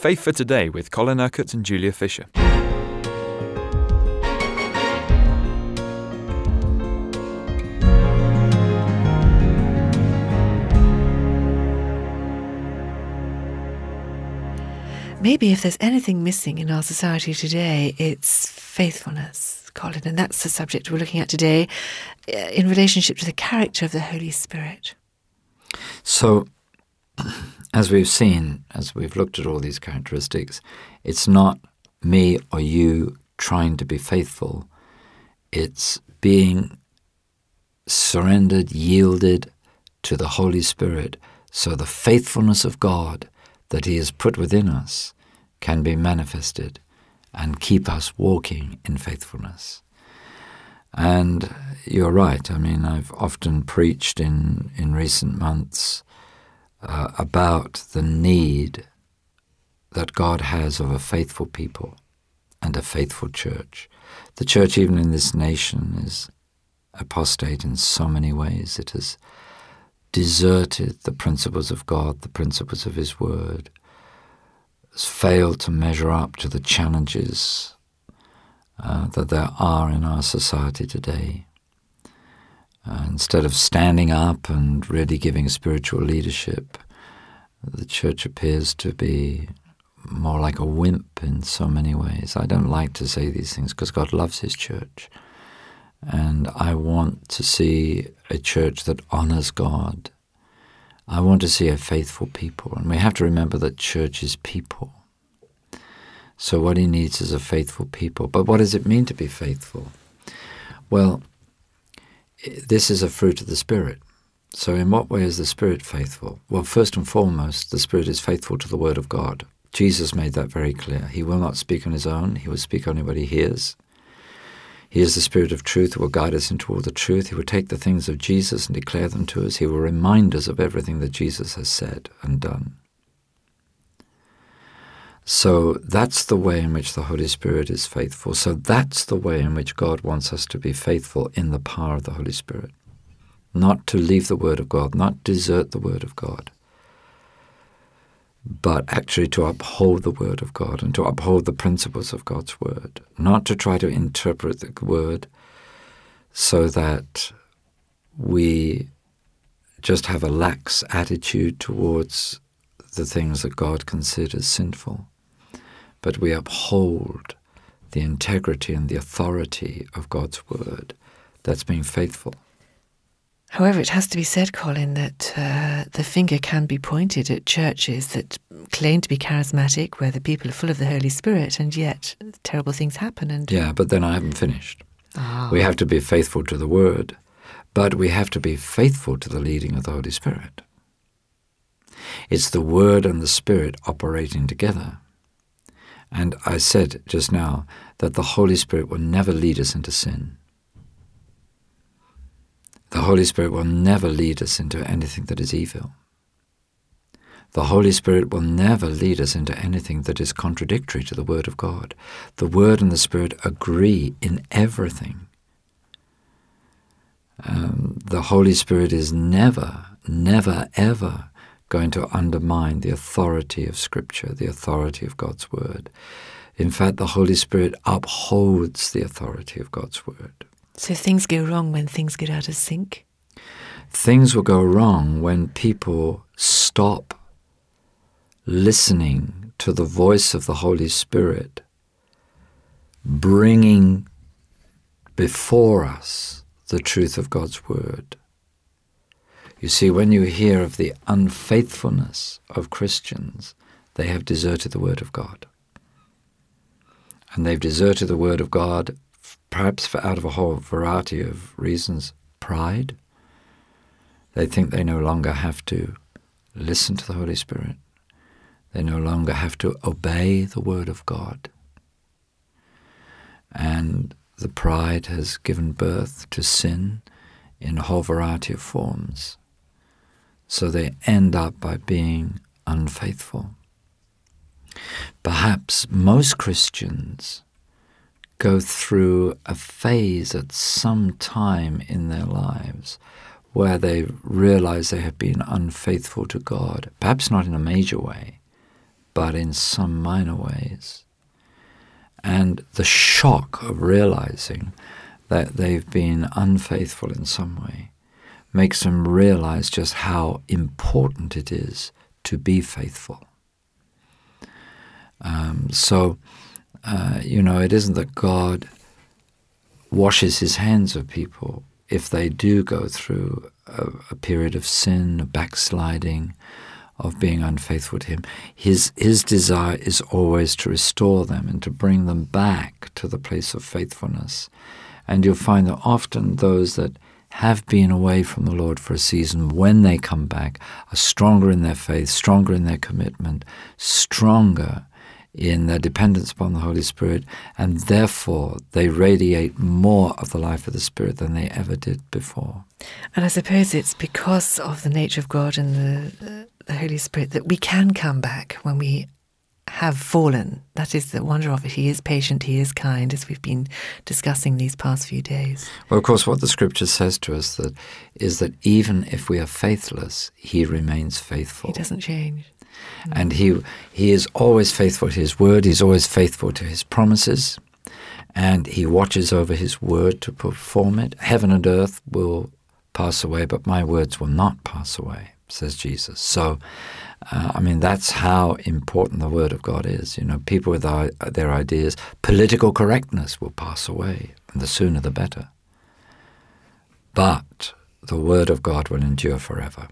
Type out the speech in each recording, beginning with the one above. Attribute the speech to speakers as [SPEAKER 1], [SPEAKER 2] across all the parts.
[SPEAKER 1] Faith for Today with Colin Urquhart and Julia Fisher.
[SPEAKER 2] Maybe if there's anything missing in our society today, it's faithfulness, Colin. And that's the subject we're looking at today uh, in relationship to the character of the Holy Spirit.
[SPEAKER 3] So, as we've seen, as we've looked at all these characteristics, it's not me or you trying to be faithful, it's being surrendered, yielded to the Holy Spirit, so the faithfulness of God that He has put within us can be manifested and keep us walking in faithfulness. And you're right. I mean, I've often preached in, in recent months uh, about the need that God has of a faithful people and a faithful church. The church, even in this nation, is apostate in so many ways. It has deserted the principles of God, the principles of His Word, has failed to measure up to the challenges uh, that there are in our society today. Uh, instead of standing up and really giving spiritual leadership, the church appears to be more like a wimp in so many ways. I don't like to say these things because God loves His church. And I want to see a church that honors God. I want to see a faithful people. And we have to remember that church is people. So, what he needs is a faithful people. But what does it mean to be faithful? Well, this is a fruit of the Spirit. So, in what way is the Spirit faithful? Well, first and foremost, the Spirit is faithful to the Word of God. Jesus made that very clear. He will not speak on his own, he will speak only what he hears. He is the Spirit of truth who will guide us into all the truth. He will take the things of Jesus and declare them to us. He will remind us of everything that Jesus has said and done. So that's the way in which the Holy Spirit is faithful. So that's the way in which God wants us to be faithful in the power of the Holy Spirit. Not to leave the Word of God, not desert the Word of God, but actually to uphold the Word of God and to uphold the principles of God's Word. Not to try to interpret the Word so that we just have a lax attitude towards the things that God considers sinful but we uphold the integrity and the authority of God's word. That's being faithful.
[SPEAKER 2] However, it has to be said, Colin, that uh, the finger can be pointed at churches that claim to be charismatic, where the people are full of the Holy Spirit, and yet terrible things happen. And
[SPEAKER 3] yeah, but then I haven't finished.
[SPEAKER 2] Oh.
[SPEAKER 3] We have to be faithful to the Word, but we have to be faithful to the leading of the Holy Spirit. It's the Word and the Spirit operating together. And I said just now that the Holy Spirit will never lead us into sin. The Holy Spirit will never lead us into anything that is evil. The Holy Spirit will never lead us into anything that is contradictory to the Word of God. The Word and the Spirit agree in everything. Um, the Holy Spirit is never, never, ever going to undermine the authority of Scripture, the authority of God's Word. In fact, the Holy Spirit upholds the authority of God's Word.
[SPEAKER 2] So things go wrong when things get out of sync?
[SPEAKER 3] Things will go wrong when people stop listening to the voice of the Holy Spirit, bringing before us the truth of God's Word. You see, when you hear of the unfaithfulness of Christians, they have deserted the Word of God. And they've deserted the Word of God perhaps for out of a whole variety of reasons. Pride. They think they no longer have to listen to the Holy Spirit. They no longer have to obey the Word of God. And the pride has given birth to sin in a whole variety of forms. So they end up by being unfaithful. Perhaps most Christians go through a phase at some time in their lives where they realize they have been unfaithful to God, perhaps not in a major way, but in some minor ways. And the shock of realizing that they've been unfaithful in some way makes them realize just how important it is to be faithful. Um, so, uh, you know, it isn't that God washes his hands of people if they do go through a, a period of sin, of backsliding, of being unfaithful to him. His, his desire is always to restore them and to bring them back to the place of faithfulness. And you'll find that often those that have been away from the Lord for a season, when they come back, are stronger in their faith, stronger in their commitment, stronger in their dependence upon the Holy Spirit, and therefore they radiate more of the life of the Spirit than they ever did before.
[SPEAKER 2] And I suppose it's because of the nature of God and the, the Holy Spirit that we can come back when we have fallen. That is the wonder of it. He is patient, He is kind, as we've been discussing these past few days.
[SPEAKER 3] Well, of course, what the Scripture says to us that is that even if we are faithless, He remains faithful.
[SPEAKER 2] He doesn't change. Mm.
[SPEAKER 3] And he, he is always faithful to his word, he's always faithful to his promises, and he watches over his word to perform it. Heaven and earth will pass away, but my words will not pass away, says Jesus. So, uh, I mean, that's how important the word of God is. You know, people with our, their ideas, political correctness will pass away, and the sooner the better. But the word of God will endure forever.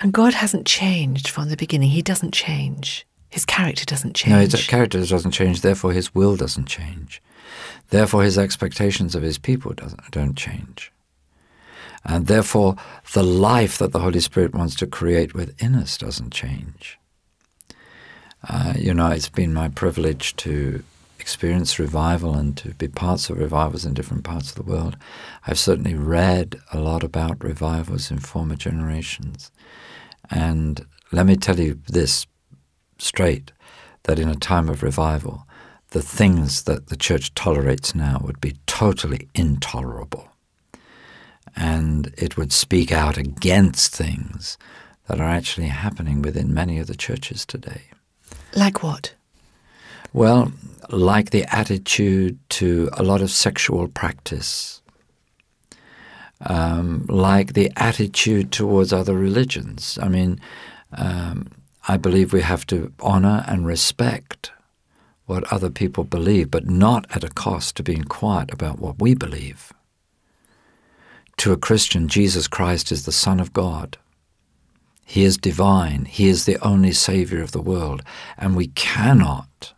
[SPEAKER 2] And God hasn't changed from the beginning. He doesn't change. His character doesn't change.
[SPEAKER 3] No, his character doesn't change, therefore his will doesn't change. Therefore his expectations of his people don't change. And therefore the life that the Holy Spirit wants to create within us doesn't change. Uh, you know, it's been my privilege to experience revival and to be parts of revivals in different parts of the world. I've certainly read a lot about revivals in former generations. And let me tell you this straight that in a time of revival, the things that the church tolerates now would be totally intolerable. And it would speak out against things that are actually happening within many of the churches today.
[SPEAKER 2] Like what?
[SPEAKER 3] Well, like the attitude to a lot of sexual practice um, like the attitude towards other religions. I mean, um, I believe we have to honor and respect what other people believe, but not at a cost to being quiet about what we believe. To a Christian, Jesus Christ is the Son of God. He is divine. He is the only Savior of the world. And we cannot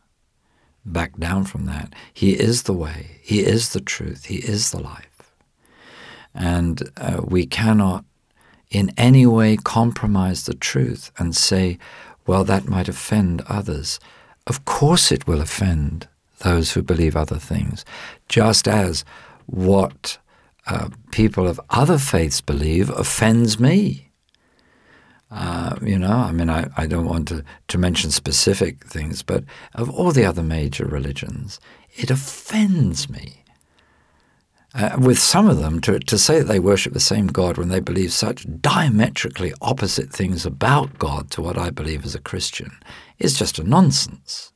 [SPEAKER 3] back down from that. He is the way. He is the truth. He is the life. And uh, we cannot in any way compromise the truth and say, well, that might offend others. Of course, it will offend those who believe other things, just as what uh, people of other faiths believe offends me. Uh, you know, I mean, I, I don't want to, to mention specific things, but of all the other major religions, it offends me uh, with some of them, to, to say that they worship the same God when they believe such diametrically opposite things about God to what I believe as a Christian is just a nonsense.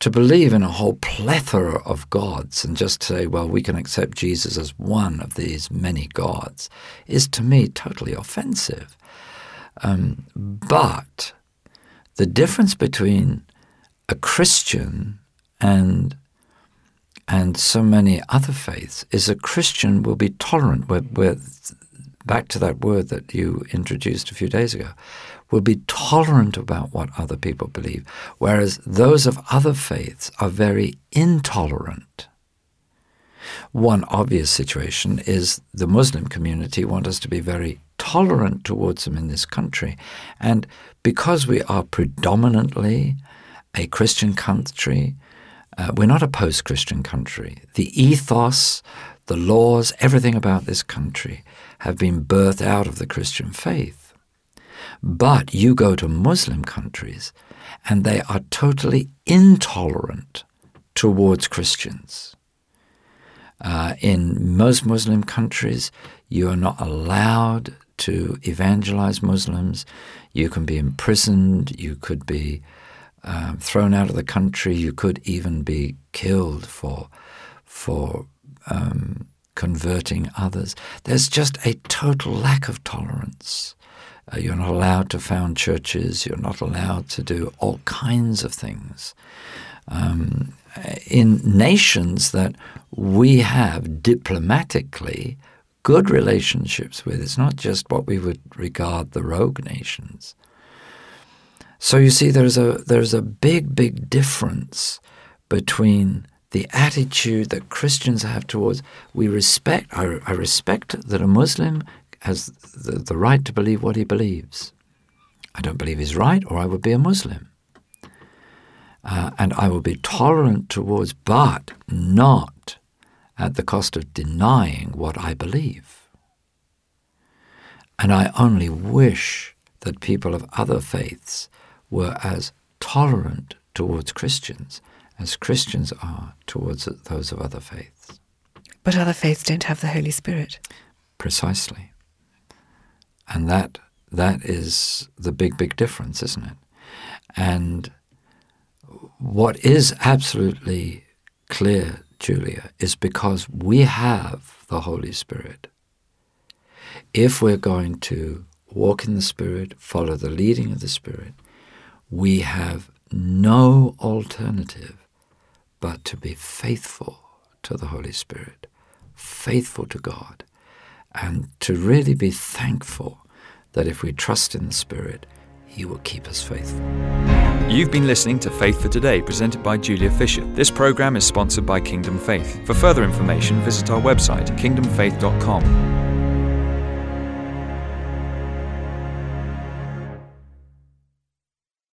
[SPEAKER 3] To believe in a whole plethora of gods and just say, well, we can accept Jesus as one of these many gods is to me totally offensive. Um, but the difference between a Christian and and so many other faiths is a Christian will be tolerant. We're, we're back to that word that you introduced a few days ago, will be tolerant about what other people believe, whereas those of other faiths are very intolerant. One obvious situation is the Muslim community want us to be very tolerant towards them in this country. And because we are predominantly a Christian country, uh, we're not a post Christian country. The ethos, the laws, everything about this country have been birthed out of the Christian faith. But you go to Muslim countries and they are totally intolerant towards Christians. Uh, in most Muslim countries, you are not allowed to evangelize Muslims. You can be imprisoned. You could be um, thrown out of the country. You could even be killed for for um, converting others. There's just a total lack of tolerance. Uh, you're not allowed to found churches. You're not allowed to do all kinds of things. Um, in nations that we have diplomatically good relationships with. It's not just what we would regard the rogue nations. So you see, there's a there's a big, big difference between the attitude that Christians have towards we respect. I, I respect that a Muslim has the, the right to believe what he believes. I don't believe he's right, or I would be a Muslim. Uh, and I will be tolerant towards, but not at the cost of denying what I believe. And I only wish that people of other faiths were as tolerant towards Christians as Christians are towards those of other faiths.
[SPEAKER 2] But other faiths don't have the Holy Spirit.
[SPEAKER 3] Precisely. And that that is the big, big difference, isn't it? And what is absolutely clear, Julia, is because we have the Holy Spirit. If we're going to walk in the Spirit, follow the leading of the Spirit, we have no alternative but to be faithful to the Holy Spirit, faithful to God, and to really be thankful that if we trust in the Spirit, He will keep us faithful.
[SPEAKER 1] You've been listening to Faith for Today, presented by Julia Fisher. This program is sponsored by Kingdom Faith. For further information, visit our website, kingdomfaith.com.